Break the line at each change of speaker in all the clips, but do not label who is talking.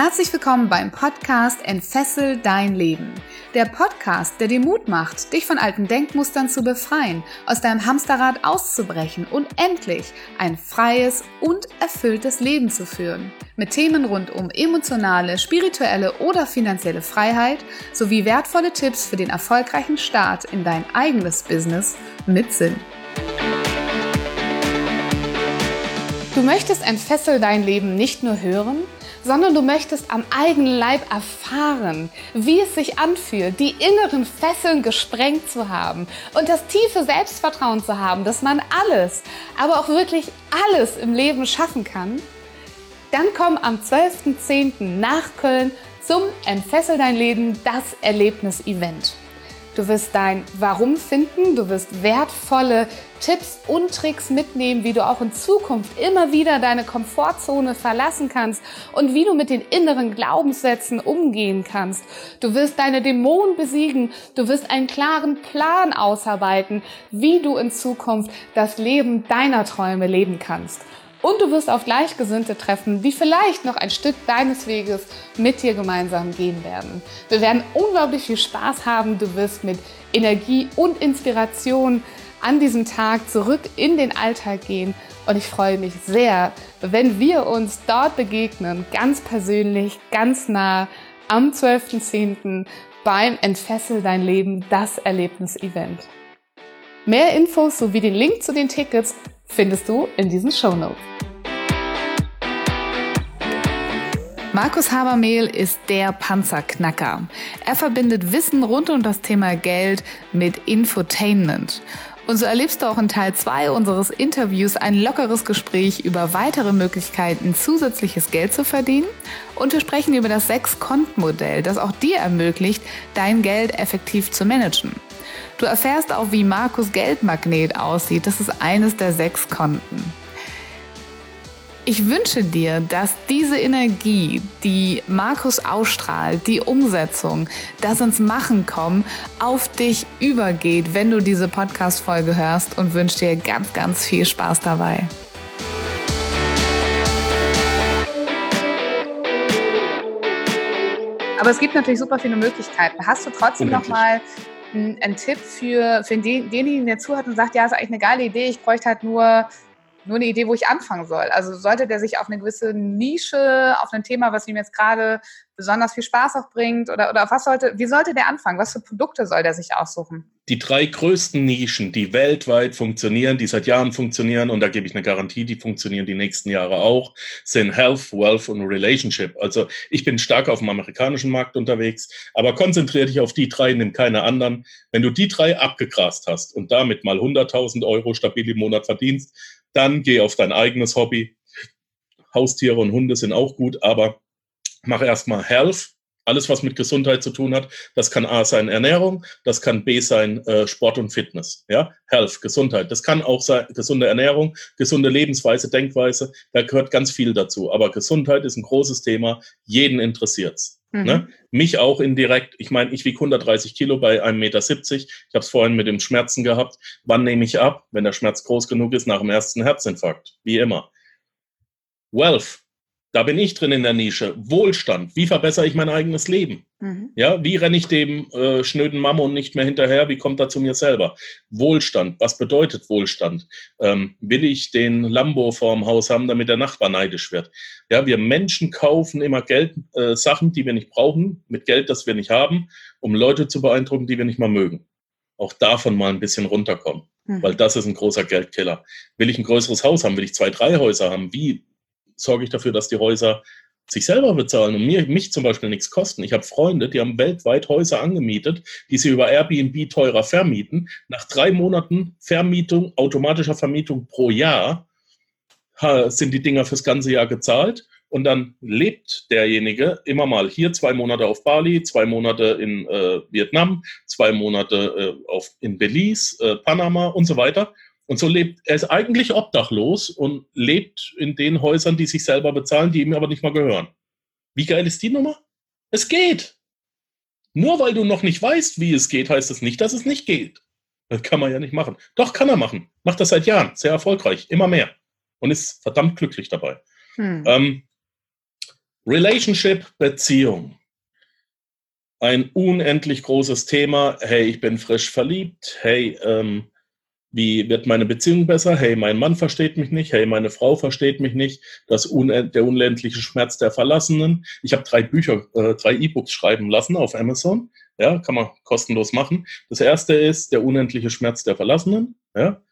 Herzlich willkommen beim Podcast Entfessel dein Leben. Der Podcast, der dir Mut macht, dich von alten Denkmustern zu befreien, aus deinem Hamsterrad auszubrechen und endlich ein freies und erfülltes Leben zu führen. Mit Themen rund um emotionale, spirituelle oder finanzielle Freiheit sowie wertvolle Tipps für den erfolgreichen Start in dein eigenes Business mit Sinn. Du möchtest Entfessel dein Leben nicht nur hören, sondern du möchtest am eigenen Leib erfahren, wie es sich anfühlt, die inneren Fesseln gesprengt zu haben und das tiefe Selbstvertrauen zu haben, dass man alles, aber auch wirklich alles im Leben schaffen kann, dann komm am 12.10. nach Köln zum Entfessel dein Leben, das Erlebnis-Event. Du wirst dein Warum finden, du wirst wertvolle Tipps und Tricks mitnehmen, wie du auch in Zukunft immer wieder deine Komfortzone verlassen kannst und wie du mit den inneren Glaubenssätzen umgehen kannst. Du wirst deine Dämonen besiegen, du wirst einen klaren Plan ausarbeiten, wie du in Zukunft das Leben deiner Träume leben kannst. Und du wirst auf Gleichgesinnte treffen, die vielleicht noch ein Stück deines Weges mit dir gemeinsam gehen werden. Wir werden unglaublich viel Spaß haben. Du wirst mit Energie und Inspiration an diesem Tag zurück in den Alltag gehen. Und ich freue mich sehr, wenn wir uns dort begegnen, ganz persönlich, ganz nah am 12.10. beim Entfessel dein Leben, das Erlebnis-Event. Mehr Infos sowie den Link zu den Tickets findest du in diesen Show Notes. Markus Habermehl ist der Panzerknacker. Er verbindet Wissen rund um das Thema Geld mit Infotainment. Und so erlebst du auch in Teil 2 unseres Interviews ein lockeres Gespräch über weitere Möglichkeiten, zusätzliches Geld zu verdienen. Und wir sprechen über das Sechs-Konten-Modell, das auch dir ermöglicht, dein Geld effektiv zu managen. Du erfährst auch, wie Markus Geldmagnet aussieht. Das ist eines der sechs Konten. Ich wünsche dir, dass diese Energie, die Markus ausstrahlt, die Umsetzung, das ins Machen kommen, auf dich übergeht, wenn du diese Podcast-Folge hörst und wünsche dir ganz, ganz viel Spaß dabei. Aber es gibt natürlich super viele Möglichkeiten. Hast du trotzdem noch mal einen Tipp für, für denjenigen, der zuhört und sagt, ja, ist eigentlich eine geile Idee, ich bräuchte halt nur nur eine Idee, wo ich anfangen soll. Also sollte der sich auf eine gewisse Nische, auf ein Thema, was ihm jetzt gerade besonders viel Spaß auch bringt oder, oder was sollte, wie sollte der anfangen? Was für Produkte soll der sich aussuchen?
Die drei größten Nischen, die weltweit funktionieren, die seit Jahren funktionieren und da gebe ich eine Garantie, die funktionieren die nächsten Jahre auch, sind Health, Wealth und Relationship. Also ich bin stark auf dem amerikanischen Markt unterwegs, aber konzentriere dich auf die drei, nimm keine anderen. Wenn du die drei abgegrast hast und damit mal 100.000 Euro stabil im Monat verdienst, dann geh auf dein eigenes Hobby. Haustiere und Hunde sind auch gut, aber mach erstmal Health. Alles, was mit Gesundheit zu tun hat, das kann A sein Ernährung, das kann B sein äh, Sport und Fitness. Ja, Health, Gesundheit. Das kann auch sein gesunde Ernährung, gesunde Lebensweise, Denkweise. Da gehört ganz viel dazu. Aber Gesundheit ist ein großes Thema. Jeden interessiert's. Mhm. Ne? Mich auch indirekt. Ich meine, ich wiege 130 Kilo bei 1,70 Meter. Ich habe es vorhin mit dem Schmerzen gehabt. Wann nehme ich ab? Wenn der Schmerz groß genug ist, nach dem ersten Herzinfarkt. Wie immer. Wealth. Da bin ich drin in der Nische. Wohlstand. Wie verbessere ich mein eigenes Leben? Mhm. Ja, wie renne ich dem äh, schnöden Mammon nicht mehr hinterher? Wie kommt er zu mir selber? Wohlstand. Was bedeutet Wohlstand? Ähm, will ich den Lambo vorm Haus haben, damit der Nachbar neidisch wird? Ja, wir Menschen kaufen immer Geld, äh, Sachen, die wir nicht brauchen, mit Geld, das wir nicht haben, um Leute zu beeindrucken, die wir nicht mal mögen. Auch davon mal ein bisschen runterkommen. Mhm. Weil das ist ein großer Geldkiller. Will ich ein größeres Haus haben? Will ich zwei, drei Häuser haben? Wie sorge ich dafür, dass die Häuser sich selber bezahlen und mir, mich zum Beispiel nichts kosten. Ich habe Freunde, die haben weltweit Häuser angemietet, die sie über Airbnb teurer vermieten. Nach drei Monaten Vermietung, automatischer Vermietung pro Jahr sind die Dinger fürs ganze Jahr gezahlt. Und dann lebt derjenige immer mal hier zwei Monate auf Bali, zwei Monate in äh, Vietnam, zwei Monate äh, auf, in Belize, äh, Panama und so weiter. Und so lebt er ist eigentlich obdachlos und lebt in den Häusern, die sich selber bezahlen, die ihm aber nicht mal gehören. Wie geil ist die Nummer? Es geht. Nur weil du noch nicht weißt, wie es geht, heißt es nicht, dass es nicht geht. Das kann man ja nicht machen. Doch, kann er machen. Macht das seit Jahren. Sehr erfolgreich. Immer mehr. Und ist verdammt glücklich dabei. Hm. Ähm, Relationship, Beziehung. Ein unendlich großes Thema. Hey, ich bin frisch verliebt. Hey, ähm, wie wird meine Beziehung besser? Hey, mein Mann versteht mich nicht. Hey, meine Frau versteht mich nicht. Das unend der unendliche Schmerz der Verlassenen. Ich habe drei Bücher, äh, drei E-Books schreiben lassen auf Amazon. Ja, kann man kostenlos machen. Das erste ist der unendliche Schmerz der Verlassenen. Ja,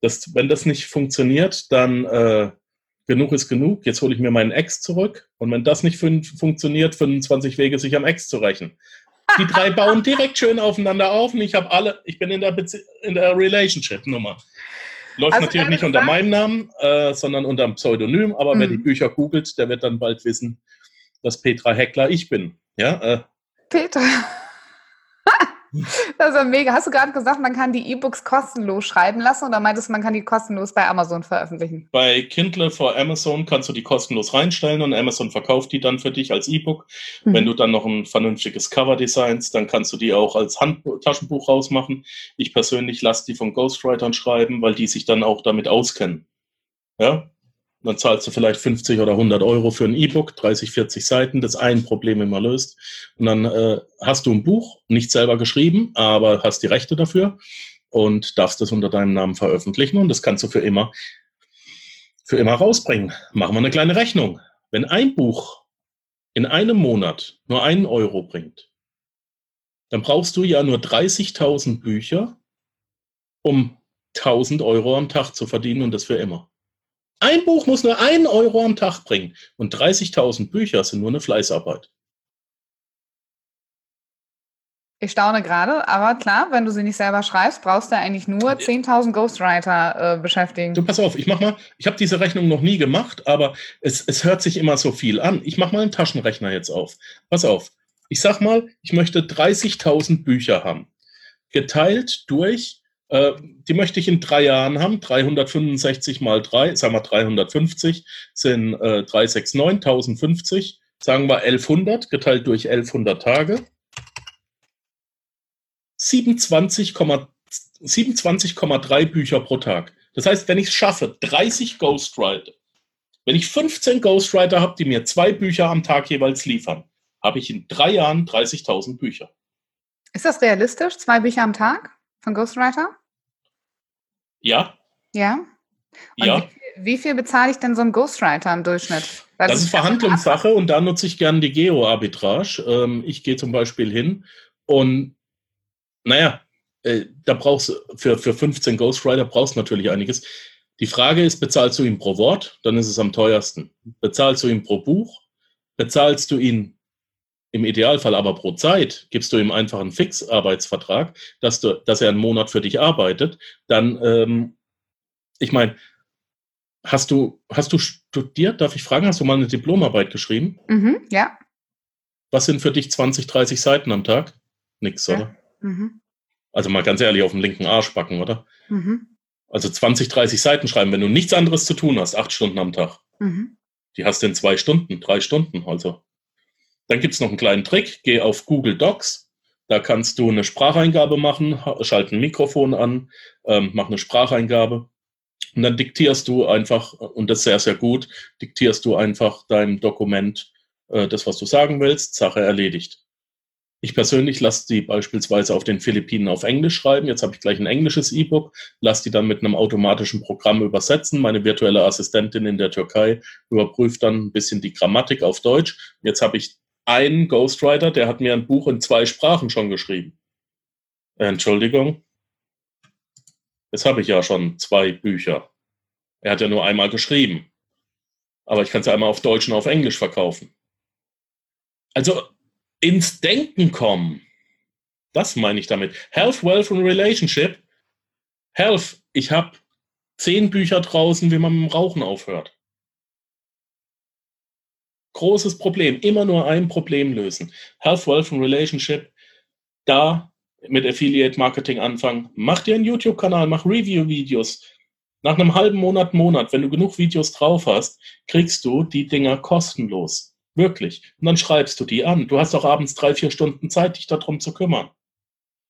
das, wenn das nicht funktioniert, dann äh, genug ist genug. Jetzt hole ich mir meinen Ex zurück. Und wenn das nicht fun funktioniert, 25 Wege, sich am Ex zu rächen. Die drei bauen direkt schön aufeinander auf und ich habe alle, ich bin in der, Bezie in der Relationship-Nummer. Läuft also natürlich nicht unter meinem Namen, äh, sondern unter einem Pseudonym, aber mhm. wer die Bücher googelt, der wird dann bald wissen, dass Petra Heckler ich bin. Ja, äh,
Petra. Das ist ja mega. Hast du gerade gesagt, man kann die E-Books kostenlos schreiben lassen oder meintest du, man kann die kostenlos bei Amazon veröffentlichen?
Bei Kindle for Amazon kannst du die kostenlos reinstellen und Amazon verkauft die dann für dich als E-Book. Mhm. Wenn du dann noch ein vernünftiges Cover designst, dann kannst du die auch als Hand Taschenbuch rausmachen. Ich persönlich lasse die von Ghostwritern schreiben, weil die sich dann auch damit auskennen. Ja, dann zahlst du vielleicht 50 oder 100 Euro für ein E-Book, 30, 40 Seiten, das ein Problem immer löst. Und dann äh, hast du ein Buch, nicht selber geschrieben, aber hast die Rechte dafür und darfst es unter deinem Namen veröffentlichen und das kannst du für immer, für immer rausbringen. Machen wir eine kleine Rechnung. Wenn ein Buch in einem Monat nur einen Euro bringt, dann brauchst du ja nur 30.000 Bücher, um 1000 Euro am Tag zu verdienen und das für immer. Ein Buch muss nur einen Euro am Tag bringen und 30.000 Bücher sind nur eine Fleißarbeit.
Ich staune gerade, aber klar, wenn du sie nicht selber schreibst, brauchst du eigentlich nur 10.000 Ghostwriter äh, beschäftigen.
Du pass auf, ich mach mal, ich habe diese Rechnung noch nie gemacht, aber es, es hört sich immer so viel an. Ich mache mal einen Taschenrechner jetzt auf. Pass auf, ich sag mal, ich möchte 30.000 Bücher haben, geteilt durch äh, die möchte ich in drei Jahren haben. 365 mal 3, sagen wir 350, sind äh, 369, 1050, sagen wir 1100, geteilt durch 1100 Tage. 27,3 27, Bücher pro Tag. Das heißt, wenn ich es schaffe, 30 Ghostwriter, wenn ich 15 Ghostwriter habe, die mir zwei Bücher am Tag jeweils liefern, habe ich in drei Jahren 30.000 Bücher.
Ist das realistisch? Zwei Bücher am Tag von Ghostwriter?
Ja.
Ja? Und ja. Wie viel, wie, viel bezahle ich denn so einem Ghostwriter im Durchschnitt?
Weil das, ist Verhandlungssache und da nutze ich gerne die Geo-Arbitrage. Ähm, ich gehe zum Beispiel hin und naja, äh, da brauchst du für, für 15 Ghostwriter brauchst du natürlich einiges. Die Frage ist, bezahlst du ihn pro Wort, dann ist es am teuersten. Bezahlst du ihn pro Buch, bezahlst du ihn im Idealfall aber pro Zeit gibst du ihm einfach einen Fixarbeitsvertrag, dass, du, dass er einen Monat für dich arbeitet, dann, ähm, ich meine, hast du, hast du studiert? Darf ich fragen, hast du mal eine Diplomarbeit geschrieben?
Mhm, ja.
Was sind für dich 20, 30 Seiten am Tag? Nix, ja. oder? Mhm. Also mal ganz ehrlich auf den linken Arsch packen, oder? Mhm. Also 20, 30 Seiten schreiben, wenn du nichts anderes zu tun hast, acht Stunden am Tag. Mhm. Die hast du in zwei Stunden, drei Stunden, also. Dann gibt es noch einen kleinen Trick. Geh auf Google Docs. Da kannst du eine Spracheingabe machen, schalt ein Mikrofon an, ähm, mach eine Spracheingabe. Und dann diktierst du einfach, und das ist sehr, sehr gut, diktierst du einfach dein Dokument, äh, das, was du sagen willst, Sache erledigt. Ich persönlich lasse die beispielsweise auf den Philippinen auf Englisch schreiben. Jetzt habe ich gleich ein englisches E-Book, lasse die dann mit einem automatischen Programm übersetzen. Meine virtuelle Assistentin in der Türkei überprüft dann ein bisschen die Grammatik auf Deutsch. Jetzt habe ich ein Ghostwriter, der hat mir ein Buch in zwei Sprachen schon geschrieben. Entschuldigung. Jetzt habe ich ja schon zwei Bücher. Er hat ja nur einmal geschrieben. Aber ich kann es ja einmal auf Deutsch und auf Englisch verkaufen. Also ins Denken kommen. Das meine ich damit. Health, Wealth und Relationship. Health, ich habe zehn Bücher draußen, wie man mit dem Rauchen aufhört. Großes Problem. Immer nur ein Problem lösen. Health, Wealth und Relationship. Da mit Affiliate Marketing anfangen. Mach dir einen YouTube-Kanal, mach Review-Videos. Nach einem halben Monat, Monat, wenn du genug Videos drauf hast, kriegst du die Dinger kostenlos. Wirklich. Und dann schreibst du die an. Du hast auch abends drei, vier Stunden Zeit, dich darum zu kümmern.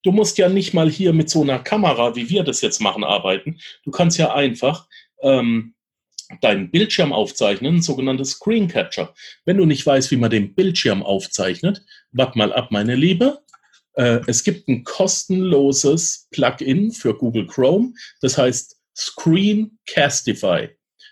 Du musst ja nicht mal hier mit so einer Kamera, wie wir das jetzt machen, arbeiten. Du kannst ja einfach ähm, deinen Bildschirm aufzeichnen, sogenanntes Screen Capture. Wenn du nicht weißt, wie man den Bildschirm aufzeichnet, wart mal ab, meine Liebe. Äh, es gibt ein kostenloses Plugin für Google Chrome, das heißt Screencastify.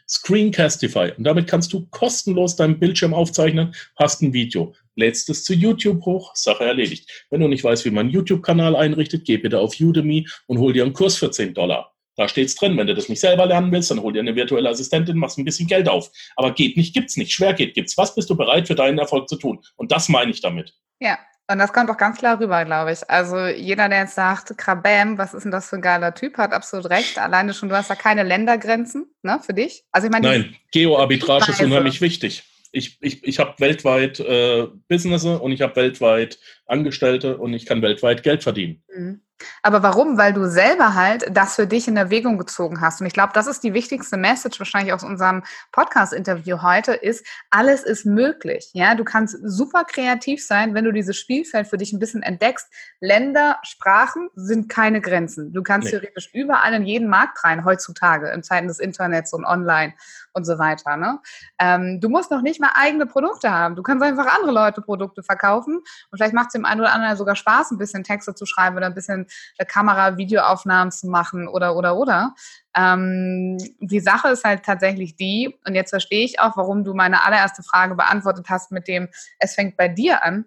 Screencastify. Und damit kannst du kostenlos deinen Bildschirm aufzeichnen, hast ein Video, lädst es zu YouTube hoch, Sache erledigt. Wenn du nicht weißt, wie man einen YouTube-Kanal einrichtet, geh bitte auf Udemy und hol dir einen Kurs für 10 Dollar. Da steht's drin. Wenn du das nicht selber lernen willst, dann hol dir eine virtuelle Assistentin, machst ein bisschen Geld auf. Aber geht nicht, gibt's nicht. Schwer geht, gibt's. Was bist du bereit für deinen Erfolg zu tun? Und das meine ich damit.
Ja, und das kommt auch ganz klar rüber, glaube ich. Also jeder, der jetzt sagt, Krabam, was ist denn das für ein geiler Typ, hat absolut recht. Alleine schon, du hast da keine Ländergrenzen, ne, für dich.
Also ich meine, Nein, Geoarbitrage ist unheimlich wichtig. Ich, ich, ich habe weltweit äh, Business und ich habe weltweit Angestellte und ich kann weltweit Geld verdienen.
Mhm. Aber warum? Weil du selber halt das für dich in Erwägung gezogen hast. Und ich glaube, das ist die wichtigste Message wahrscheinlich aus unserem Podcast-Interview heute, ist, alles ist möglich. Ja, du kannst super kreativ sein, wenn du dieses Spielfeld für dich ein bisschen entdeckst. Länder, Sprachen sind keine Grenzen. Du kannst nee. theoretisch überall in jeden Markt rein, heutzutage, in Zeiten des Internets und online und so weiter. Ne? Ähm, du musst noch nicht mal eigene Produkte haben. Du kannst einfach andere Leute Produkte verkaufen. Und vielleicht macht es dem einen oder anderen sogar Spaß, ein bisschen Texte zu schreiben oder ein bisschen Kamera, Videoaufnahmen zu machen oder, oder, oder. Ähm, die Sache ist halt tatsächlich die, und jetzt verstehe ich auch, warum du meine allererste Frage beantwortet hast mit dem, es fängt bei dir an.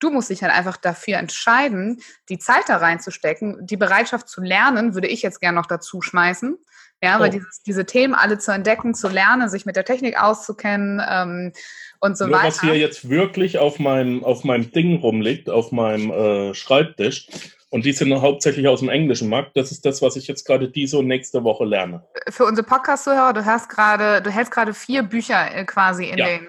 Du musst dich halt einfach dafür entscheiden, die Zeit da reinzustecken. Die Bereitschaft zu lernen, würde ich jetzt gerne noch dazu schmeißen. Ja, weil oh. dieses, diese Themen alle zu entdecken, zu lernen, sich mit der Technik auszukennen ähm, und so
Nur
weiter.
Was hier jetzt wirklich auf meinem, auf meinem Ding rumliegt, auf meinem äh, Schreibtisch, und die sind hauptsächlich aus dem englischen Markt. Das ist das, was ich jetzt gerade diese und nächste Woche lerne.
Für unsere Podcast-Zuhörer, du hörst gerade, du hältst gerade vier Bücher äh, quasi in ja. den,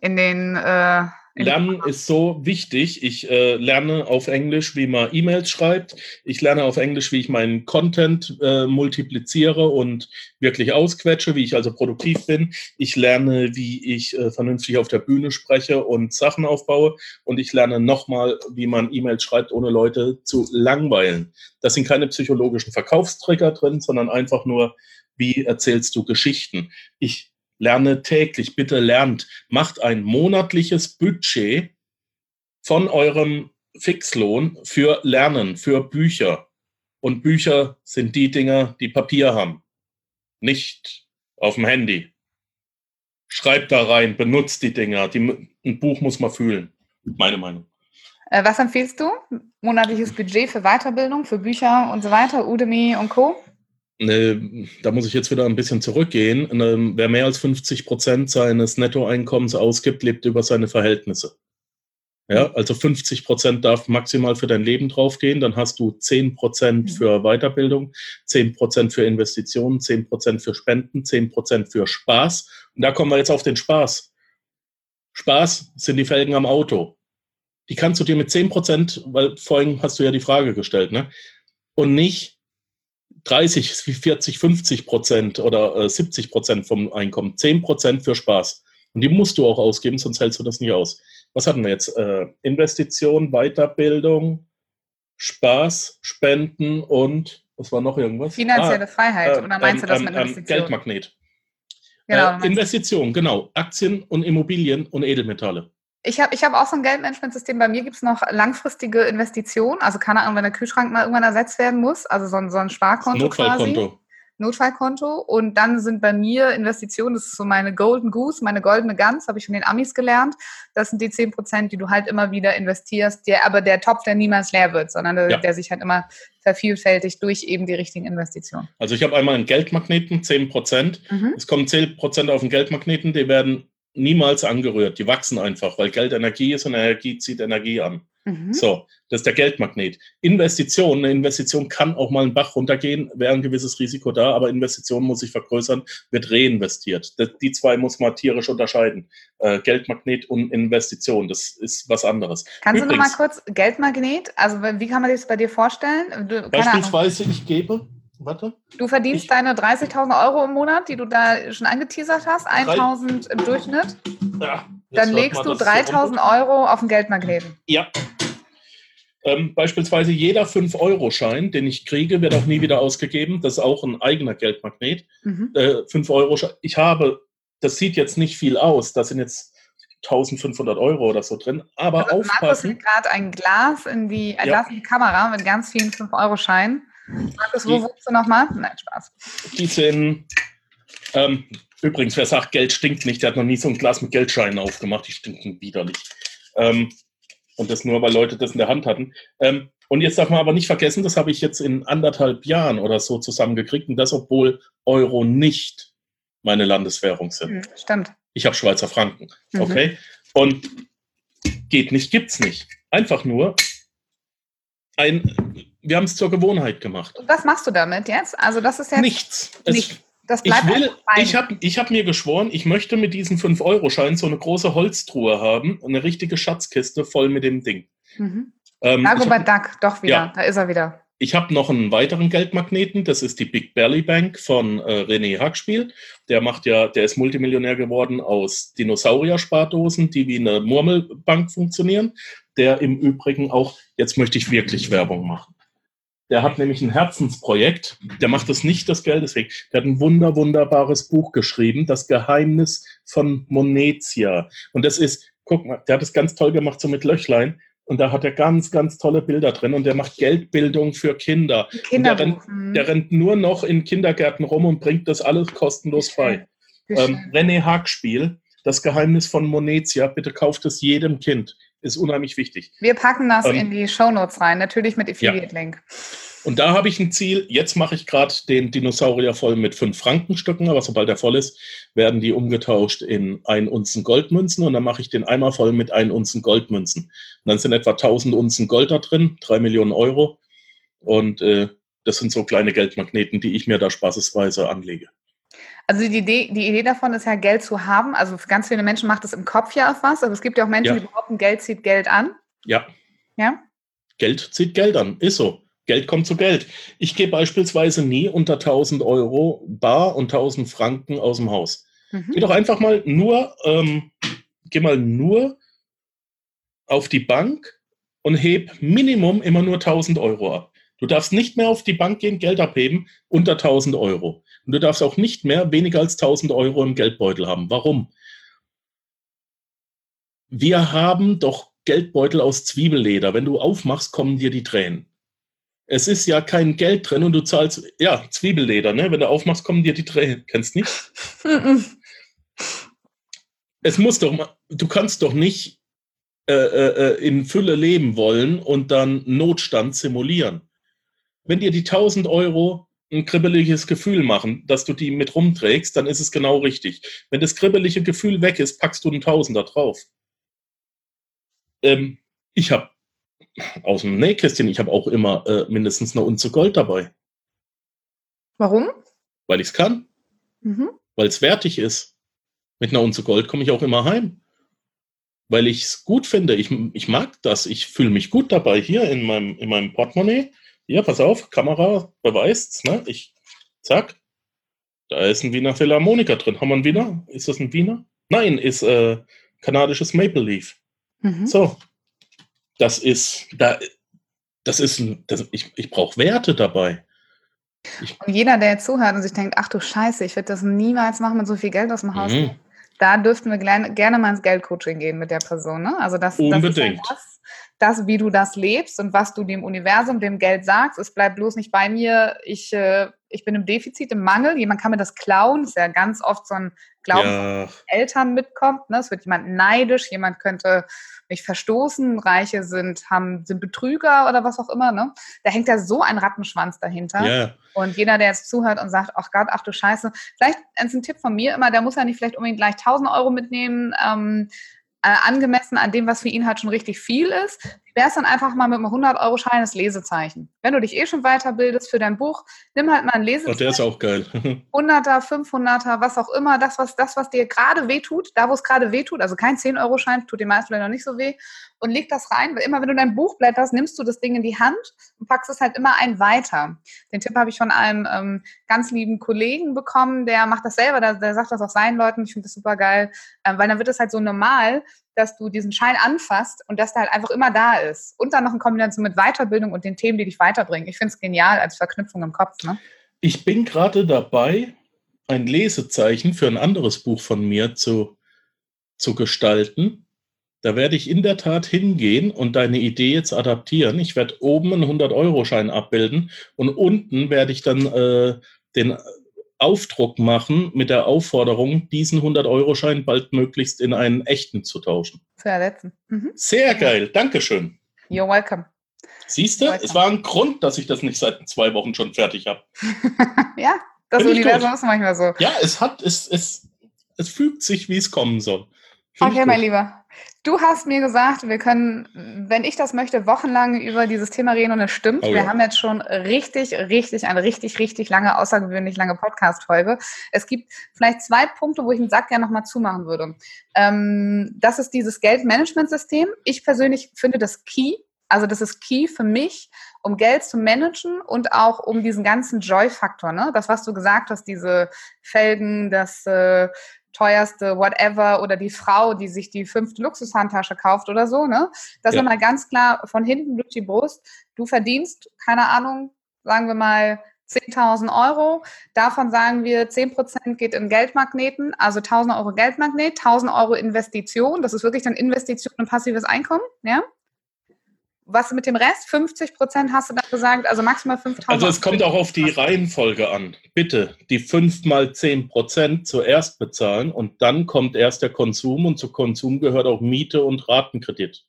in den äh,
Lernen ist so wichtig. Ich äh, lerne auf Englisch, wie man E-Mails schreibt. Ich lerne auf Englisch, wie ich meinen Content äh, multipliziere und wirklich ausquetsche, wie ich also produktiv bin. Ich lerne, wie ich äh, vernünftig auf der Bühne spreche und Sachen aufbaue. Und ich lerne nochmal, wie man E-Mails schreibt, ohne Leute zu langweilen. Das sind keine psychologischen Verkaufstrigger drin, sondern einfach nur, wie erzählst du Geschichten. Ich lerne täglich, bitte lernt, macht ein monatliches Budget von eurem Fixlohn für Lernen, für Bücher. Und Bücher sind die Dinger, die Papier haben, nicht auf dem Handy. Schreibt da rein, benutzt die Dinger. Die, ein Buch muss man fühlen. Meine Meinung.
Äh, was empfiehlst du? Monatliches Budget für Weiterbildung, für Bücher und so weiter, Udemy und Co.?
Ne, da muss ich jetzt wieder ein bisschen zurückgehen. Ne, wer mehr als 50 Prozent seines Nettoeinkommens ausgibt, lebt über seine Verhältnisse. Ja, also 50 Prozent darf maximal für dein Leben draufgehen. Dann hast du 10 Prozent mhm. für Weiterbildung, 10 Prozent für Investitionen, 10 Prozent für Spenden, 10 Prozent für Spaß. Und da kommen wir jetzt auf den Spaß. Spaß sind die Felgen am Auto. Die kannst du dir mit 10 Prozent, weil vorhin hast du ja die Frage gestellt, ne? Und nicht 30, 40, 50 Prozent oder äh, 70 Prozent vom Einkommen, 10 Prozent für Spaß. Und die musst du auch ausgeben, sonst hältst du das nicht aus. Was hatten wir jetzt? Äh, Investition, Weiterbildung, Spaß, Spenden und was war noch irgendwas?
Finanzielle ah, Freiheit. Äh, oder meinst du das
ähm,
mit
ähm, Investition? Geldmagnet. Genau, äh, Investition, genau. Aktien und Immobilien und Edelmetalle.
Ich habe ich hab auch so ein Geldmanagementsystem. Bei mir gibt es noch langfristige Investitionen. Also keine Ahnung, wenn der Kühlschrank mal irgendwann ersetzt werden muss. Also so ein, so ein Sparkonto
Notfallkonto.
quasi. Notfallkonto. Und dann sind bei mir Investitionen, das ist so meine Golden Goose, meine goldene Gans, habe ich von den Amis gelernt. Das sind die 10 Prozent, die du halt immer wieder investierst, der, aber der Topf, der niemals leer wird, sondern der, ja. der sich halt immer vervielfältigt durch eben die richtigen Investitionen.
Also ich habe einmal einen Geldmagneten, 10 Prozent. Mhm. Es kommen 10 Prozent auf den Geldmagneten, die werden niemals angerührt. Die wachsen einfach, weil Geld Energie ist und Energie zieht Energie an. Mhm. So, das ist der Geldmagnet. Investition, eine Investition kann auch mal einen Bach runtergehen, wäre ein gewisses Risiko da, aber Investition muss sich vergrößern, wird reinvestiert. Die zwei muss man tierisch unterscheiden. Äh, Geldmagnet und Investition, das ist was anderes.
Kannst Übrigens, du noch mal kurz Geldmagnet, also wie kann man das bei dir vorstellen?
Du, beispielsweise, ich gebe Warte.
Du verdienst ich, deine 30.000 Euro im Monat, die du da schon angeteasert hast, 1.000 im Durchschnitt. Ja, Dann legst du 3.000 Euro auf den Geldmagneten.
Ja. Ähm, beispielsweise jeder 5-Euro-Schein, den ich kriege, wird auch nie wieder ausgegeben. Das ist auch ein eigener Geldmagnet. Mhm. Äh, 5-Euro-Schein. Ich habe, das sieht jetzt nicht viel aus. Das sind jetzt 1500 Euro oder so drin. Aber also aufpassen. Markus
gerade ein Glas in die, ein ja. Glas in die Kamera mit ganz vielen 5-Euro-Scheinen. Markus, wo wohnst du nochmal? Nein, Spaß.
Die sind, ähm, übrigens, wer sagt, Geld stinkt nicht, der hat noch nie so ein Glas mit Geldscheinen aufgemacht. Die stinken widerlich. Ähm, und das nur, weil Leute das in der Hand hatten. Ähm, und jetzt darf man aber nicht vergessen, das habe ich jetzt in anderthalb Jahren oder so zusammengekriegt. Und das, obwohl Euro nicht meine Landeswährung sind. Mhm,
stimmt.
Ich habe Schweizer Franken. Mhm. Okay? Und geht nicht, gibt's nicht. Einfach nur ein, wir haben es zur Gewohnheit gemacht.
Und was machst du damit jetzt? Also das ist ja
nichts. Es, Das bleibt ich will, ich habe ich hab mir geschworen, ich möchte mit diesen 5-Euro-Scheinen so eine große Holztruhe haben, eine richtige Schatzkiste voll mit dem Ding.
Mhm. Ähm, Dagobert Duck, doch wieder, ja, da ist er wieder.
Ich habe noch einen weiteren Geldmagneten, das ist die Big Belly Bank von äh, René Hackspiel. Der macht ja, der ist Multimillionär geworden aus Dinosaurier-Spardosen, die wie eine Murmelbank funktionieren. Der im Übrigen auch, jetzt möchte ich wirklich Werbung machen. Der hat nämlich ein Herzensprojekt. Der macht das nicht das Geld deswegen. Der hat ein wunder, wunderbares Buch geschrieben, Das Geheimnis von Monetia. Und das ist, guck mal, der hat es ganz toll gemacht, so mit Löchlein. Und da hat er ganz, ganz tolle Bilder drin und der macht Geldbildung für Kinder. Der rennt, mhm. der, rennt, nur noch in Kindergärten rum und bringt das alles kostenlos bei. Ähm, René Haag-Spiel, das Geheimnis von Monetia, bitte kauft es jedem Kind. Ist unheimlich wichtig.
Wir packen das ähm, in die Shownotes rein, natürlich mit Affiliate-Link. Ja.
Und da habe ich ein Ziel. Jetzt mache ich gerade den Dinosaurier voll mit 5 Frankenstücken, aber sobald er voll ist, werden die umgetauscht in 1 Unzen Goldmünzen und dann mache ich den einmal voll mit 1 Unzen Goldmünzen. Und dann sind etwa 1000 Unzen Gold da drin, 3 Millionen Euro. Und äh, das sind so kleine Geldmagneten, die ich mir da spaßesweise anlege.
Also die Idee, die Idee davon ist ja, Geld zu haben. Also für ganz viele Menschen macht das im Kopf ja auch was, aber es gibt ja auch Menschen, ja. die behaupten, Geld zieht Geld an.
Ja. Ja? Geld zieht Geld an, ist so. Geld kommt zu Geld. Ich gehe beispielsweise nie unter 1000 Euro bar und 1000 Franken aus dem Haus. Mhm. Geh doch einfach mal nur, ähm, geh mal nur auf die Bank und heb Minimum immer nur 1000 Euro ab. Du darfst nicht mehr auf die Bank gehen, Geld abheben unter 1000 Euro. Und du darfst auch nicht mehr weniger als 1000 Euro im Geldbeutel haben. Warum? Wir haben doch Geldbeutel aus Zwiebelleder. Wenn du aufmachst, kommen dir die Tränen es ist ja kein Geld drin und du zahlst, ja, Zwiebelleder, ne? Wenn du aufmachst, kommen dir die Tränen. Kennst nicht? es muss doch mal, du kannst doch nicht äh, äh, äh, in Fülle leben wollen und dann Notstand simulieren. Wenn dir die 1000 Euro ein kribbeliges Gefühl machen, dass du die mit rumträgst, dann ist es genau richtig. Wenn das kribbelige Gefühl weg ist, packst du einen Tausender drauf. Ähm, ich habe aus dem Nähkästchen, ich habe auch immer äh, mindestens eine Unze Gold dabei.
Warum?
Weil ich es kann. Mhm. Weil es wertig ist. Mit einer Unze Gold komme ich auch immer heim. Weil ich es gut finde. Ich, ich mag das. Ich fühle mich gut dabei. Hier in meinem, in meinem Portemonnaie. Hier, pass auf, Kamera beweist ne? Ich, zack. Da ist ein Wiener Philharmoniker drin. Haben wir einen Wiener? Ist das ein Wiener? Nein, ist äh, kanadisches Maple Leaf. Mhm. So, das ist, da, das ist, das, ich, ich brauche Werte dabei.
Ich, und jeder, der jetzt zuhört und sich denkt, ach du Scheiße, ich würde das niemals machen mit so viel Geld aus dem Haus, mhm. da dürften wir gerne, gerne mal ins Geldcoaching gehen mit der Person. Ne? Also das,
Unbedingt. das ist
das, wie du das lebst und was du dem Universum, dem Geld sagst. Es bleibt bloß nicht bei mir, ich, äh, ich bin im Defizit, im Mangel. Jemand kann mir das klauen. Das ist ja ganz oft so ein Glauben, ja. Eltern mitkommt. Ne? Es wird jemand neidisch, jemand könnte mich verstoßen, Reiche sind, haben, sind Betrüger oder was auch immer. Ne? Da hängt ja so ein Rattenschwanz dahinter.
Ja.
Und jeder, der jetzt zuhört und sagt, ach Gott, ach du Scheiße, vielleicht ist ein Tipp von mir immer, der muss ja nicht vielleicht unbedingt gleich 1000 Euro mitnehmen, ähm, äh, angemessen an dem, was für ihn halt schon richtig viel ist, wäre es dann einfach mal mit einem 100-Euro-Schein das Lesezeichen. Wenn du dich eh schon weiterbildest für dein Buch, nimm halt mal ein Lesezeichen.
Oh, der ist auch geil.
100er, 500er, was auch immer, das, was, das, was dir gerade wehtut, da, wo es gerade wehtut, also kein 10-Euro-Schein, tut den meisten vielleicht noch nicht so weh, und leg das rein, weil immer, wenn du dein Buch blätterst, nimmst du das Ding in die Hand und packst es halt immer ein weiter. Den Tipp habe ich von einem ähm, ganz lieben Kollegen bekommen, der macht das selber, der, der sagt das auch seinen Leuten, ich finde das super geil, ähm, weil dann wird es halt so normal, dass du diesen Schein anfasst und dass der halt einfach immer da ist. Und dann noch in Kombination mit Weiterbildung und den Themen, die dich weiterbringen. Ich finde es genial als Verknüpfung im Kopf. Ne?
Ich bin gerade dabei, ein Lesezeichen für ein anderes Buch von mir zu, zu gestalten. Da werde ich in der Tat hingehen und deine Idee jetzt adaptieren. Ich werde oben einen 100-Euro-Schein abbilden und unten werde ich dann äh, den Aufdruck machen mit der Aufforderung, diesen 100-Euro-Schein baldmöglichst in einen echten zu tauschen.
Zu ersetzen.
Mhm. Sehr geil, Dankeschön.
You're welcome.
Siehst du, es war ein Grund, dass ich das nicht seit zwei Wochen schon fertig habe.
ja, das Find Universum ist manchmal so.
Ja, es hat, es, es, es fügt sich, wie es kommen soll.
Find okay, mein Lieber. Du hast mir gesagt, wir können, wenn ich das möchte, wochenlang über dieses Thema reden und es stimmt. Oh, wir ja. haben jetzt schon richtig, richtig, eine richtig, richtig lange, außergewöhnlich lange Podcast-Folge. Es gibt vielleicht zwei Punkte, wo ich den Sack gerne nochmal zumachen würde. Ähm, das ist dieses Geldmanagementsystem. Ich persönlich finde das key. Also das ist key für mich, um Geld zu managen und auch um diesen ganzen Joy-Faktor, ne? Das, was du gesagt hast, diese Felgen, das äh, teuerste whatever oder die Frau, die sich die fünfte Luxushandtasche kauft oder so, ne? Das ja. ist mal ganz klar von hinten durch die Brust. Du verdienst, keine Ahnung, sagen wir mal 10.000 Euro. Davon sagen wir, 10% geht in Geldmagneten, also 1.000 Euro Geldmagnet, 1.000 Euro Investition. Das ist wirklich dann Investition und passives Einkommen, ja? Was mit dem Rest? 50 Prozent hast du da gesagt, also maximal 5000.
Also es kommt auch auf die Reihenfolge an. Bitte die 5 mal 10 Prozent zuerst bezahlen und dann kommt erst der Konsum und zu Konsum gehört auch Miete und Ratenkredit.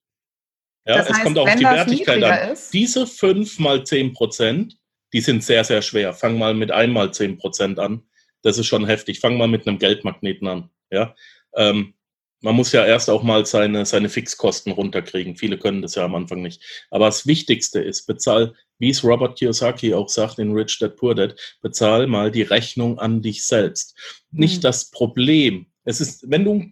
Ja, das heißt, es kommt auch auf die Wertigkeit an. Ist? Diese 5 mal 10 Prozent, die sind sehr, sehr schwer. Fang mal mit einmal 10 Prozent an. Das ist schon heftig. Fang mal mit einem Geldmagneten an. Ja. Ähm, man muss ja erst auch mal seine, seine Fixkosten runterkriegen. Viele können das ja am Anfang nicht. Aber das Wichtigste ist, bezahl, wie es Robert Kiyosaki auch sagt in Rich Dad Poor Dad, bezahl mal die Rechnung an dich selbst. Nicht mhm. das Problem. Es ist, wenn du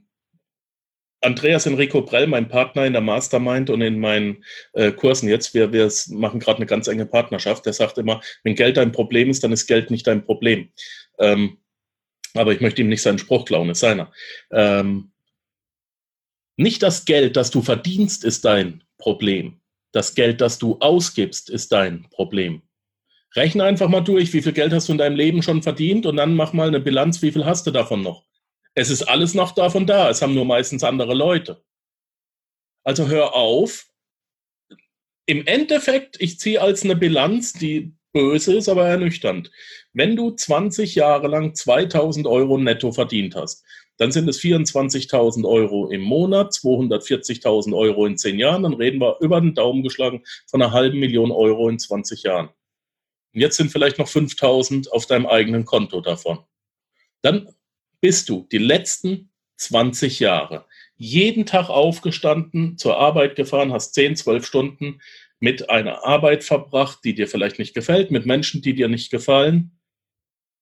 Andreas Enrico Prell, mein Partner in der Mastermind und in meinen äh, Kursen jetzt, wir, wir machen gerade eine ganz enge Partnerschaft, der sagt immer, wenn Geld dein Problem ist, dann ist Geld nicht dein Problem. Ähm, aber ich möchte ihm nicht seinen Spruch klauen, ist seiner. Ähm, nicht das Geld, das du verdienst, ist dein Problem. Das Geld, das du ausgibst, ist dein Problem. Rechne einfach mal durch, wie viel Geld hast du in deinem Leben schon verdient und dann mach mal eine Bilanz, wie viel hast du davon noch. Es ist alles noch davon da, es haben nur meistens andere Leute. Also hör auf. Im Endeffekt, ich ziehe als eine Bilanz, die böse ist, aber ernüchternd. Wenn du 20 Jahre lang 2000 Euro netto verdient hast, dann sind es 24.000 Euro im Monat, 240.000 Euro in 10 Jahren. Dann reden wir über den Daumen geschlagen von einer halben Million Euro in 20 Jahren. Und jetzt sind vielleicht noch 5.000 auf deinem eigenen Konto davon. Dann bist du die letzten 20 Jahre jeden Tag aufgestanden, zur Arbeit gefahren, hast 10, 12 Stunden mit einer Arbeit verbracht, die dir vielleicht nicht gefällt, mit Menschen, die dir nicht gefallen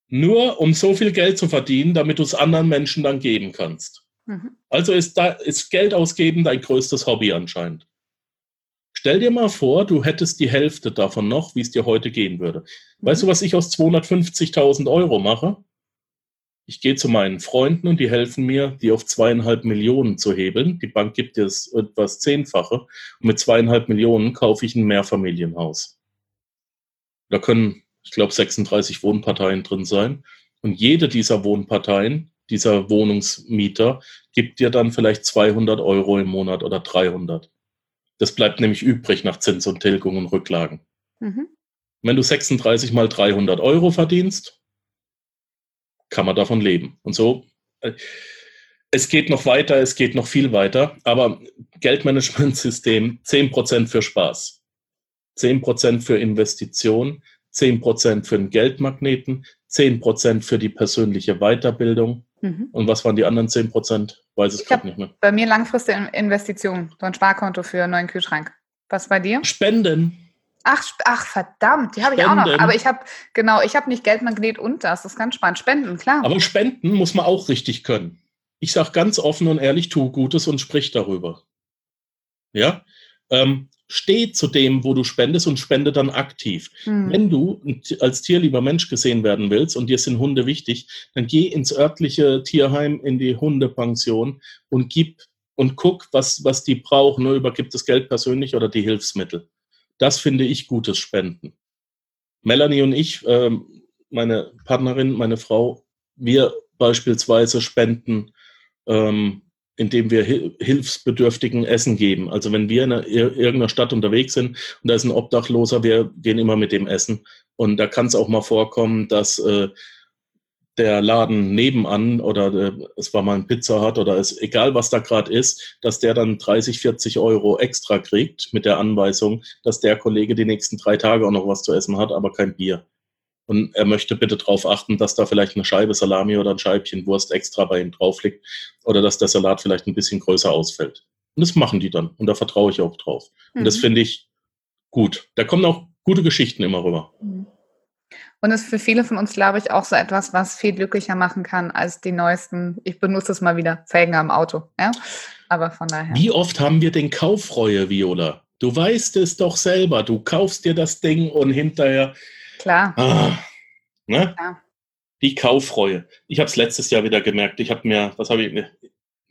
nur um so viel Geld zu verdienen, damit du es anderen Menschen dann geben kannst. Mhm. Also ist, da, ist Geld ausgeben dein größtes Hobby anscheinend. Stell dir mal vor, du hättest die Hälfte davon noch, wie es dir heute gehen würde. Mhm. Weißt du, was ich aus 250.000 Euro mache? Ich gehe zu meinen Freunden und die helfen mir, die auf zweieinhalb Millionen zu hebeln. Die Bank gibt dir das etwas Zehnfache. Und mit zweieinhalb Millionen kaufe ich ein Mehrfamilienhaus. Da können ich glaube, 36 Wohnparteien drin sein. Und jede dieser Wohnparteien, dieser Wohnungsmieter, gibt dir dann vielleicht 200 Euro im Monat oder 300. Das bleibt nämlich übrig nach Zins und Tilgung und Rücklagen. Mhm. Wenn du 36 mal 300 Euro verdienst, kann man davon leben. Und so, äh, es geht noch weiter, es geht noch viel weiter, aber Geldmanagementsystem 10% für Spaß, 10% für Investition, 10% für den Geldmagneten, 10% für die persönliche Weiterbildung. Mhm. Und was waren die anderen 10%? Weiß ich, ich gerade nicht mehr.
Bei mir langfristige Investition, so ein Sparkonto für einen neuen Kühlschrank. Was bei dir?
Spenden.
Ach, ach verdammt, die habe ich auch noch. Aber ich habe, genau, ich habe nicht Geldmagnet und das. Das ist ganz spannend. Spenden, klar.
Aber Spenden muss man auch richtig können. Ich sage ganz offen und ehrlich, tu Gutes und sprich darüber. Ja? Ähm, steh zu dem, wo du spendest und spende dann aktiv. Mhm. Wenn du als tierlieber Mensch gesehen werden willst und dir sind Hunde wichtig, dann geh ins örtliche Tierheim, in die Hundepension und gib und guck, was, was die brauchen, nur übergibt das Geld persönlich oder die Hilfsmittel. Das finde ich gutes Spenden. Melanie und ich, ähm, meine Partnerin, meine Frau, wir beispielsweise spenden, ähm, indem wir Hilfsbedürftigen Essen geben. Also wenn wir in einer, irgendeiner Stadt unterwegs sind und da ist ein Obdachloser, wir gehen immer mit dem Essen. Und da kann es auch mal vorkommen, dass äh, der Laden nebenan oder äh, es war mal ein Pizza hat oder es egal was da gerade ist, dass der dann 30, 40 Euro extra kriegt mit der Anweisung, dass der Kollege die nächsten drei Tage auch noch was zu essen hat, aber kein Bier. Und er möchte bitte darauf achten, dass da vielleicht eine Scheibe Salami oder ein Scheibchen Wurst extra bei ihm drauf liegt oder dass der Salat vielleicht ein bisschen größer ausfällt. Und das machen die dann. Und da vertraue ich auch drauf. Mhm. Und das mhm. finde ich gut. Da kommen auch gute Geschichten immer rüber. Mhm.
Und ist für viele von uns, glaube ich, auch so etwas, was viel glücklicher machen kann als die neuesten, ich benutze es mal wieder, Felgen am Auto. Ja? Aber von daher.
Wie oft haben wir den Kauffreue, Viola? Du weißt es doch selber. Du kaufst dir das Ding und hinterher.
Klar.
Ah, ne? Klar. Die Kauffreue. Ich habe es letztes Jahr wieder gemerkt. Ich habe mir, was habe ich,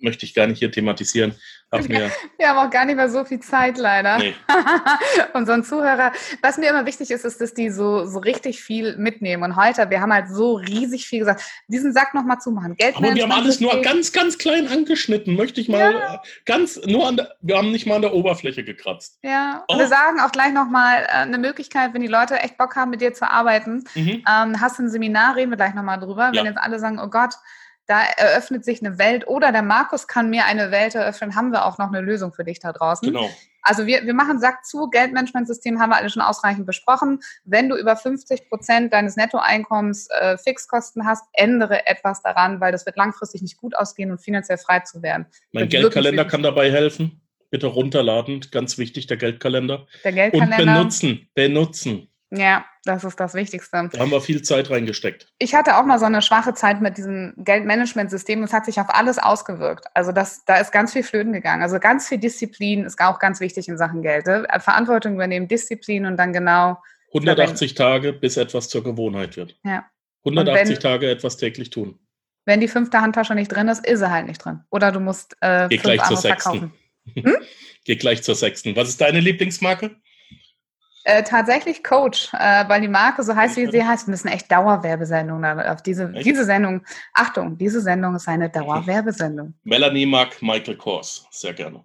möchte ich gar nicht hier thematisieren.
Hab mir Wir haben auch gar nicht mehr so viel Zeit, leider. Nee. Unseren Zuhörer. Was mir immer wichtig ist, ist, dass die so, so richtig viel mitnehmen. Und heute, wir haben halt so riesig viel gesagt. Diesen Sack nochmal zumachen.
Geld Aber wir haben alles nur ganz, ganz klein angeschnitten. Möchte ich mal ja. ganz, nur an der, wir haben nicht mal an der Oberfläche gekratzt.
Ja, und oh. wir sagen auch gleich nochmal äh, eine Möglichkeit, wenn die Leute echt Bock haben, mit dir zu arbeiten. Mhm. Ähm, hast du ein Seminar, reden wir gleich nochmal drüber. Ja. Wenn jetzt alle sagen, oh Gott, da eröffnet sich eine Welt oder der Markus kann mir eine Welt eröffnen, haben wir auch noch eine Lösung für dich da draußen. Genau. Also wir, wir machen Sack zu, Geldmanagementsystem haben wir alle schon ausreichend besprochen. Wenn du über 50 Prozent deines Nettoeinkommens äh, Fixkosten hast, ändere etwas daran, weil das wird langfristig nicht gut ausgehen und finanziell frei zu werden.
Mein Geldkalender kann dabei helfen. Bitte runterladen, ganz wichtig, der Geldkalender.
Der Geldkalender.
Und benutzen, benutzen.
Ja, das ist das Wichtigste.
Da haben wir viel Zeit reingesteckt.
Ich hatte auch mal so eine schwache Zeit mit diesem Geldmanagementsystem. Es hat sich auf alles ausgewirkt. Also das, da ist ganz viel flöten gegangen. Also ganz viel Disziplin ist auch ganz wichtig in Sachen Geld. Ne? Verantwortung übernehmen, Disziplin und dann genau.
180 Tage, bis etwas zur Gewohnheit wird.
Ja.
180 wenn, Tage etwas täglich tun.
Wenn die fünfte Handtasche nicht drin ist, ist sie halt nicht drin. Oder du musst
äh, Geh gleich zur sechsten. Hm? Geh gleich zur sechsten. Was ist deine Lieblingsmarke?
Äh, tatsächlich Coach, äh, weil die Marke so heißt, wie sie heißt. Wir müssen echt Dauerwerbesendungen auf diese, diese Sendung. Achtung, diese Sendung ist eine Dauerwerbesendung.
Melanie mag Michael Kors, sehr gerne.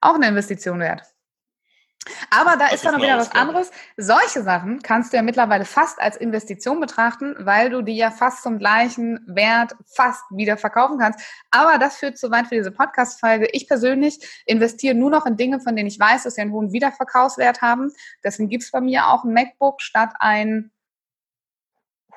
Auch eine Investition wert. Aber da das ist dann noch wieder was anderes. Solche Sachen kannst du ja mittlerweile fast als Investition betrachten, weil du die ja fast zum gleichen Wert fast wieder verkaufen kannst. Aber das führt zu weit für diese Podcast-Folge. Ich persönlich investiere nur noch in Dinge, von denen ich weiß, dass sie einen hohen Wiederverkaufswert haben. Deswegen gibt es bei mir auch ein MacBook statt ein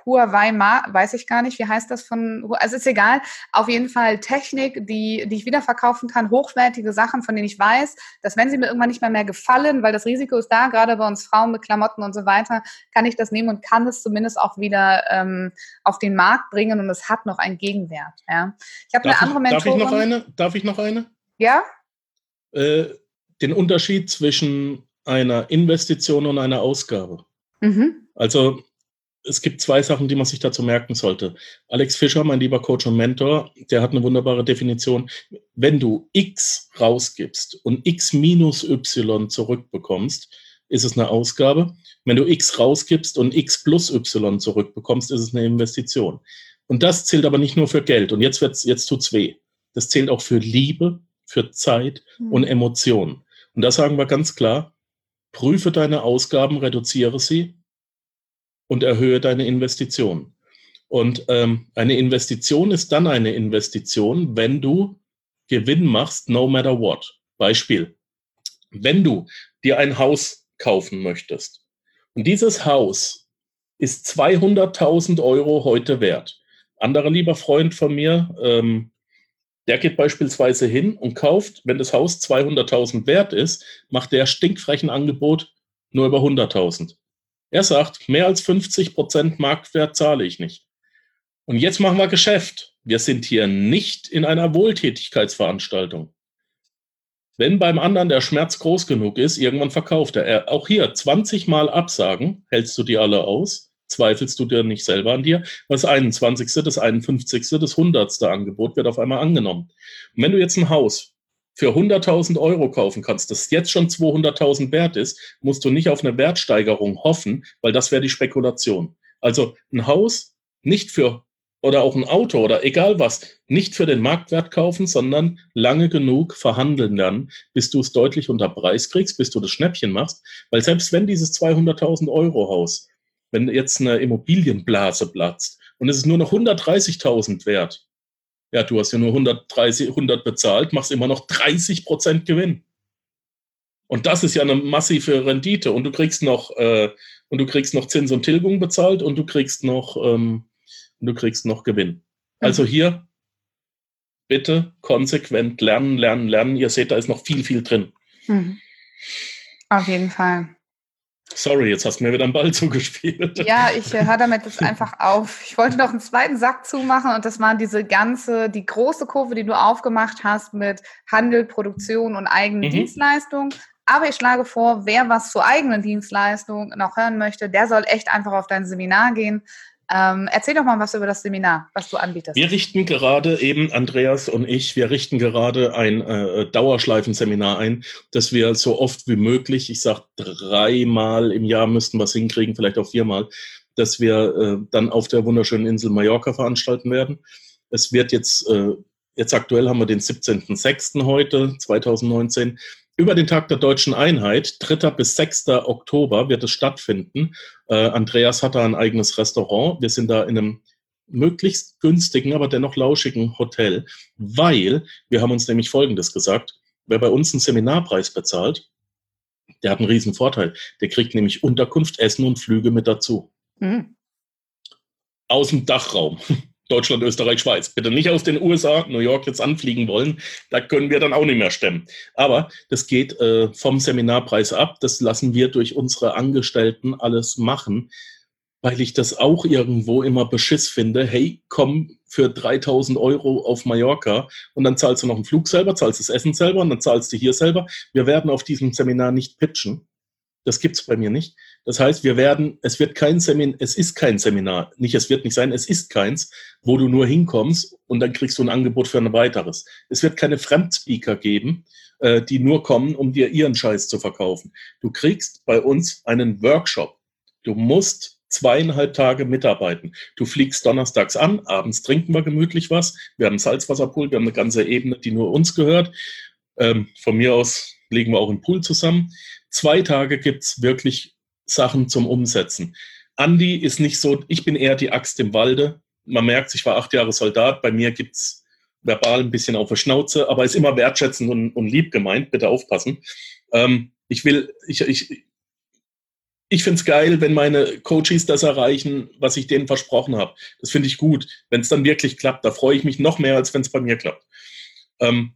Huawei, weiß ich gar nicht, wie heißt das von, also ist egal. Auf jeden Fall Technik, die, die ich wieder verkaufen kann, hochwertige Sachen, von denen ich weiß, dass wenn sie mir irgendwann nicht mehr mehr gefallen, weil das Risiko ist da, gerade bei uns Frauen mit Klamotten und so weiter, kann ich das nehmen und kann es zumindest auch wieder ähm, auf den Markt bringen und es hat noch einen Gegenwert. Ja.
Ich habe eine andere Mentorin. Darf ich noch eine? Darf ich noch eine?
Ja.
Äh, den Unterschied zwischen einer Investition und einer Ausgabe. Mhm. Also es gibt zwei Sachen, die man sich dazu merken sollte. Alex Fischer, mein lieber Coach und Mentor, der hat eine wunderbare Definition. Wenn du X rausgibst und X minus Y zurückbekommst, ist es eine Ausgabe. Wenn du X rausgibst und X plus Y zurückbekommst, ist es eine Investition. Und das zählt aber nicht nur für Geld. Und jetzt wird's, jetzt tut's weh. Das zählt auch für Liebe, für Zeit mhm. und Emotionen. Und da sagen wir ganz klar, prüfe deine Ausgaben, reduziere sie und erhöhe deine Investition. Und ähm, eine Investition ist dann eine Investition, wenn du Gewinn machst, no matter what. Beispiel. Wenn du dir ein Haus kaufen möchtest und dieses Haus ist 200.000 Euro heute wert. Anderer lieber Freund von mir, ähm, der geht beispielsweise hin und kauft, wenn das Haus 200.000 wert ist, macht der stinkfrechen Angebot nur über 100.000. Er sagt, mehr als 50 Prozent Marktwert zahle ich nicht. Und jetzt machen wir Geschäft. Wir sind hier nicht in einer Wohltätigkeitsveranstaltung. Wenn beim anderen der Schmerz groß genug ist, irgendwann verkauft er. Auch hier 20 Mal Absagen, hältst du die alle aus? zweifelst du dir nicht selber an dir. Das 21., das 51., das 100. Angebot wird auf einmal angenommen. Und wenn du jetzt ein Haus für 100.000 Euro kaufen kannst, das jetzt schon 200.000 wert ist, musst du nicht auf eine Wertsteigerung hoffen, weil das wäre die Spekulation. Also ein Haus nicht für oder auch ein Auto oder egal was, nicht für den Marktwert kaufen, sondern lange genug verhandeln lernen, bis du es deutlich unter Preis kriegst, bis du das Schnäppchen machst. Weil selbst wenn dieses 200.000 Euro Haus, wenn jetzt eine Immobilienblase platzt und es ist nur noch 130.000 wert, ja, du hast ja nur 130, 100 bezahlt, machst immer noch 30 Prozent Gewinn. Und das ist ja eine massive Rendite und du kriegst noch äh, und du kriegst noch Zins und Tilgung bezahlt und du kriegst noch ähm, du kriegst noch Gewinn. Also hier bitte konsequent lernen, lernen, lernen. Ihr seht, da ist noch viel, viel drin.
Mhm. Auf jeden Fall.
Sorry, jetzt hast du mir wieder einen Ball zugespielt.
Ja, ich äh, höre damit jetzt einfach auf. Ich wollte noch einen zweiten Sack zumachen und das war diese ganze, die große Kurve, die du aufgemacht hast mit Handel, Produktion und eigenen mhm. Dienstleistungen. Aber ich schlage vor, wer was zur eigenen Dienstleistung noch hören möchte, der soll echt einfach auf dein Seminar gehen. Ähm, erzähl doch mal was über das Seminar, was du anbietest.
Wir richten gerade eben, Andreas und ich, wir richten gerade ein äh, Dauerschleifenseminar ein, dass wir so oft wie möglich, ich sage dreimal im Jahr müssten wir es hinkriegen, vielleicht auch viermal, dass wir äh, dann auf der wunderschönen Insel Mallorca veranstalten werden. Es wird jetzt, äh, jetzt aktuell haben wir den 17.06. heute, 2019. Über den Tag der deutschen Einheit, 3. bis 6. Oktober, wird es stattfinden. Äh, Andreas hat da ein eigenes Restaurant. Wir sind da in einem möglichst günstigen, aber dennoch lauschigen Hotel, weil wir haben uns nämlich Folgendes gesagt. Wer bei uns einen Seminarpreis bezahlt, der hat einen riesen Vorteil. Der kriegt nämlich Unterkunft, Essen und Flüge mit dazu. Mhm. Aus dem Dachraum. Deutschland, Österreich, Schweiz. Bitte nicht aus den USA, New York jetzt anfliegen wollen. Da können wir dann auch nicht mehr stemmen. Aber das geht äh, vom Seminarpreis ab. Das lassen wir durch unsere Angestellten alles machen, weil ich das auch irgendwo immer Beschiss finde. Hey, komm für 3000 Euro auf Mallorca und dann zahlst du noch einen Flug selber, zahlst das Essen selber und dann zahlst du hier selber. Wir werden auf diesem Seminar nicht pitchen. Das gibt's bei mir nicht. Das heißt, wir werden, es wird kein Seminar, es ist kein Seminar, nicht es wird nicht sein, es ist keins, wo du nur hinkommst und dann kriegst du ein Angebot für ein weiteres. Es wird keine Fremdspeaker geben, äh, die nur kommen, um dir ihren Scheiß zu verkaufen. Du kriegst bei uns einen Workshop. Du musst zweieinhalb Tage mitarbeiten. Du fliegst donnerstags an, abends trinken wir gemütlich was. Wir haben einen Salzwasserpool, wir haben eine ganze Ebene, die nur uns gehört. Ähm, von mir aus legen wir auch einen Pool zusammen. Zwei Tage gibt's wirklich Sachen zum Umsetzen. Andi ist nicht so, ich bin eher die Axt im Walde. Man merkt, ich war acht Jahre Soldat. Bei mir gibt's verbal ein bisschen auf der Schnauze, aber ist immer wertschätzend und, und lieb gemeint. Bitte aufpassen. Ähm, ich will, ich, ich, ich finde es geil, wenn meine Coaches das erreichen, was ich denen versprochen habe. Das finde ich gut. Wenn es dann wirklich klappt, da freue ich mich noch mehr, als wenn es bei mir klappt.
Ähm,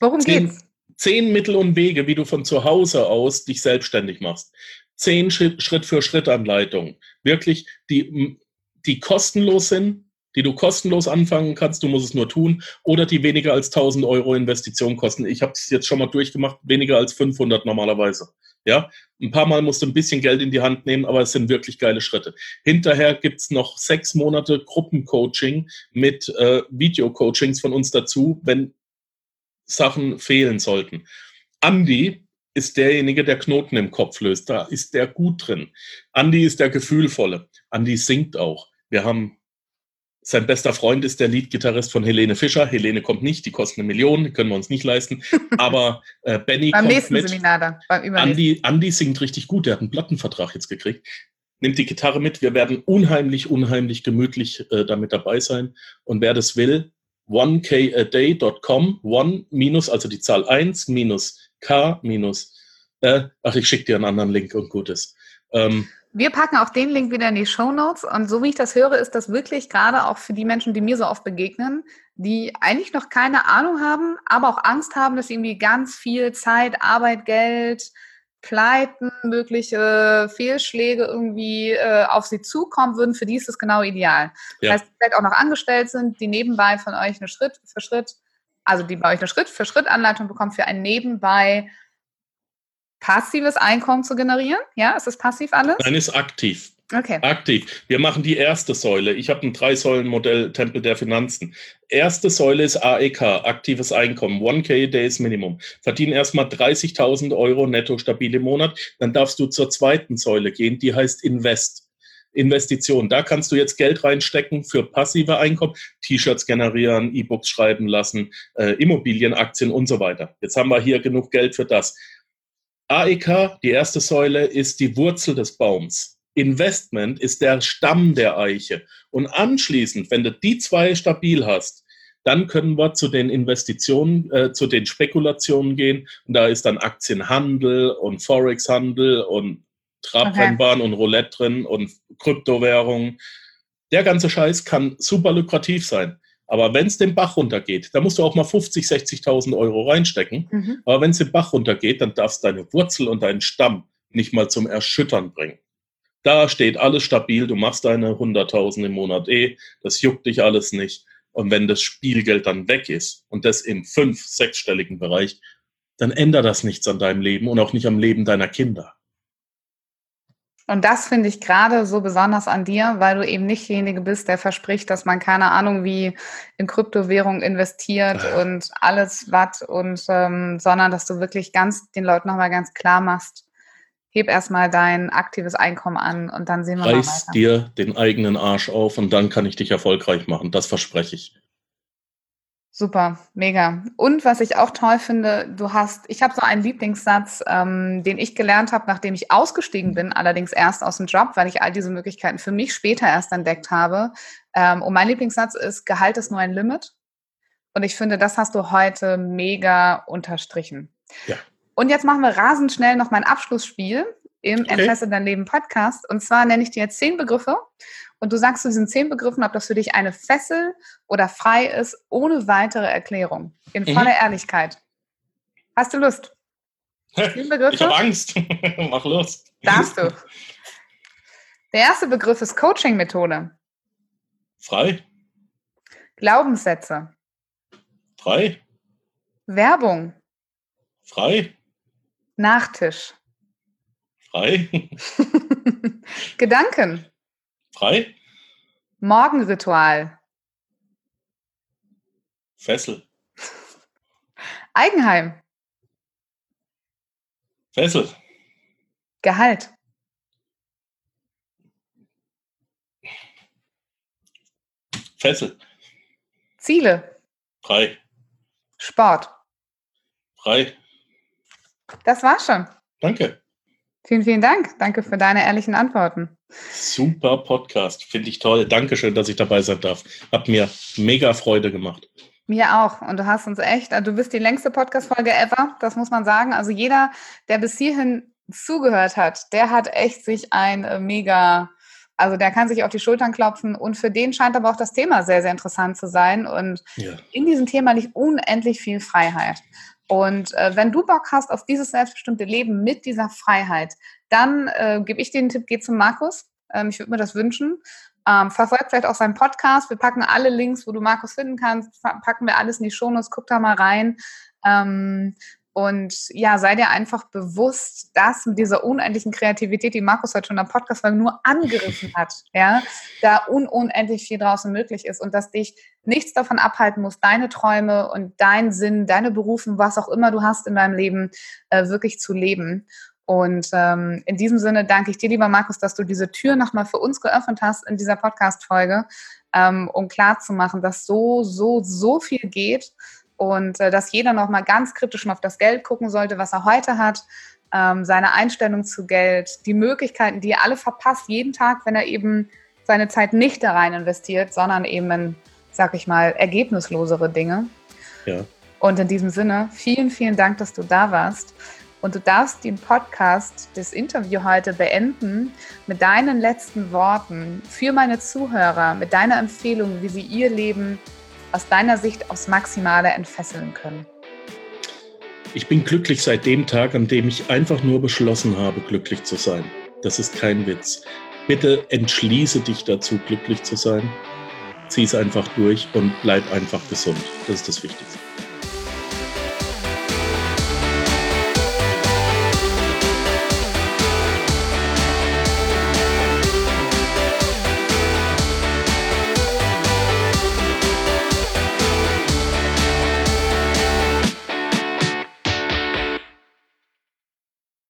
Worum geht's?
Zehn Mittel und Wege, wie du von zu Hause aus dich selbstständig machst zehn Schritt für Schritt Anleitungen. Wirklich, die, die kostenlos sind, die du kostenlos anfangen kannst, du musst es nur tun, oder die weniger als 1000 Euro Investition kosten. Ich habe es jetzt schon mal durchgemacht, weniger als 500 normalerweise. Ja, ein paar Mal musst du ein bisschen Geld in die Hand nehmen, aber es sind wirklich geile Schritte. Hinterher gibt's noch sechs Monate Gruppencoaching mit äh, Videocoachings von uns dazu, wenn Sachen fehlen sollten. Andi ist derjenige, der Knoten im Kopf löst. Da ist der gut drin. Andy ist der Gefühlvolle. Andy singt auch. Wir haben sein bester Freund ist der Leadgitarrist von Helene Fischer. Helene kommt nicht, die kosten eine Million, die können wir uns nicht leisten. Aber äh, Benny beim kommt nächsten mit. Seminar dann, beim Andy, Andy singt richtig gut, der hat einen Plattenvertrag jetzt gekriegt. Nimmt die Gitarre mit. Wir werden unheimlich, unheimlich gemütlich äh, damit dabei sein. Und wer das will, 1kaday.com, one minus, also die Zahl 1 minus K minus, äh, ach, ich schicke dir einen anderen Link und gutes.
Ähm, wir packen auch den Link wieder in die Show Notes. Und so wie ich das höre, ist das wirklich gerade auch für die Menschen, die mir so oft begegnen, die eigentlich noch keine Ahnung haben, aber auch Angst haben, dass irgendwie ganz viel Zeit, Arbeit, Geld, Pleiten, mögliche Fehlschläge irgendwie äh, auf sie zukommen würden. Für die ist das genau ideal. Ja. Das heißt, die vielleicht auch noch angestellt sind, die nebenbei von euch eine Schritt für Schritt also die bei euch eine Schritt-für-Schritt-Anleitung bekommt für ein nebenbei passives Einkommen zu generieren. Ja, ist das passiv alles?
Nein, ist aktiv.
Okay.
Aktiv. Wir machen die erste Säule. Ich habe ein Drei-Säulen-Modell Tempel der Finanzen. Erste Säule ist AEK, aktives Einkommen, 1K Days Minimum. Verdienen erstmal 30.000 Euro netto stabil im Monat. Dann darfst du zur zweiten Säule gehen, die heißt Invest. Investition. Da kannst du jetzt Geld reinstecken für passive Einkommen, T-Shirts generieren, E-Books schreiben lassen, äh, Immobilien, und so weiter. Jetzt haben wir hier genug Geld für das. AEK, die erste Säule, ist die Wurzel des Baums. Investment ist der Stamm der Eiche. Und anschließend, wenn du die zwei stabil hast, dann können wir zu den Investitionen, äh, zu den Spekulationen gehen. Und da ist dann Aktienhandel und Forex-Handel und Trabrennbahn okay. und Roulette drin und Kryptowährungen. Der ganze Scheiß kann super lukrativ sein. Aber wenn es den Bach runtergeht, da musst du auch mal 50, 60.000 Euro reinstecken. Mhm. Aber wenn es den Bach runtergeht, dann darfst du deine Wurzel und deinen Stamm nicht mal zum Erschüttern bringen. Da steht alles stabil, du machst deine 100.000 im Monat eh, das juckt dich alles nicht. Und wenn das Spielgeld dann weg ist und das im fünf-, sechsstelligen Bereich, dann ändert das nichts an deinem Leben und auch nicht am Leben deiner Kinder.
Und das finde ich gerade so besonders an dir, weil du eben nicht derjenige bist, der verspricht, dass man keine Ahnung wie in Kryptowährung investiert äh. und alles was und ähm, sondern dass du wirklich ganz den Leuten nochmal ganz klar machst, heb erstmal dein aktives Einkommen an und dann sehen wir
Reiß mal weiter. dir den eigenen Arsch auf und dann kann ich dich erfolgreich machen. Das verspreche ich.
Super, mega. Und was ich auch toll finde, du hast, ich habe so einen Lieblingssatz, ähm, den ich gelernt habe, nachdem ich ausgestiegen bin, allerdings erst aus dem Job, weil ich all diese Möglichkeiten für mich später erst entdeckt habe. Ähm, und mein Lieblingssatz ist, Gehalt ist nur ein Limit. Und ich finde, das hast du heute mega unterstrichen. Ja. Und jetzt machen wir rasend schnell noch mein Abschlussspiel im okay. Interesse dein Leben Podcast. Und zwar nenne ich dir jetzt zehn Begriffe und du sagst zu diesen zehn Begriffen, ob das für dich eine Fessel oder frei ist, ohne weitere Erklärung. In mhm. voller mhm. Ehrlichkeit. Hast du Lust?
Zehn Begriffe? Ich habe Angst. Mach los.
Darfst du. Der erste Begriff ist Coaching-Methode.
Frei.
Glaubenssätze.
Frei.
Werbung.
Frei.
Nachtisch.
Frei.
Gedanken.
Frei?
Morgenritual.
Fessel.
Eigenheim.
Fessel.
Gehalt.
Fessel.
Ziele.
Frei.
Sport.
Frei.
Das war's schon.
Danke.
Vielen, vielen Dank. Danke für deine ehrlichen Antworten.
Super Podcast, finde ich toll. Dankeschön, dass ich dabei sein darf. Hat mir mega Freude gemacht.
Mir auch. Und du hast uns echt, also du bist die längste Podcast-Folge ever, das muss man sagen. Also jeder, der bis hierhin zugehört hat, der hat echt sich ein äh, mega, also der kann sich auf die Schultern klopfen und für den scheint aber auch das Thema sehr, sehr interessant zu sein. Und ja. in diesem Thema liegt unendlich viel Freiheit. Und äh, wenn du Bock hast auf dieses selbstbestimmte Leben mit dieser Freiheit, dann äh, gebe ich dir den Tipp, geh zum Markus. Ähm, ich würde mir das wünschen. Ähm, verfolgt vielleicht auch seinen Podcast. Wir packen alle Links, wo du Markus finden kannst, packen wir alles in die Shownotes, guck da mal rein. Ähm, und ja, sei dir einfach bewusst, dass mit dieser unendlichen Kreativität, die Markus heute schon am Podcast nur angerissen hat, ja, da un unendlich viel draußen möglich ist und dass dich nichts davon abhalten muss, deine Träume und deinen Sinn, deine Berufen, was auch immer du hast in deinem Leben, äh, wirklich zu leben. Und ähm, in diesem Sinne danke ich dir, lieber Markus, dass du diese Tür nochmal für uns geöffnet hast in dieser Podcast-Folge, ähm, um klarzumachen, dass so, so, so viel geht und äh, dass jeder nochmal ganz kritisch auf das Geld gucken sollte, was er heute hat, ähm, seine Einstellung zu Geld, die Möglichkeiten, die er alle verpasst, jeden Tag, wenn er eben seine Zeit nicht da rein investiert, sondern eben in, sag ich mal, ergebnislosere Dinge. Ja. Und in diesem Sinne, vielen, vielen Dank, dass du da warst. Und du darfst den Podcast, das Interview heute beenden mit deinen letzten Worten für meine Zuhörer, mit deiner Empfehlung, wie sie ihr Leben aus deiner Sicht aufs Maximale entfesseln können?
Ich bin glücklich seit dem Tag, an dem ich einfach nur beschlossen habe, glücklich zu sein. Das ist kein Witz. Bitte entschließe dich dazu, glücklich zu sein. Zieh es einfach durch und bleib einfach gesund. Das ist das Wichtigste.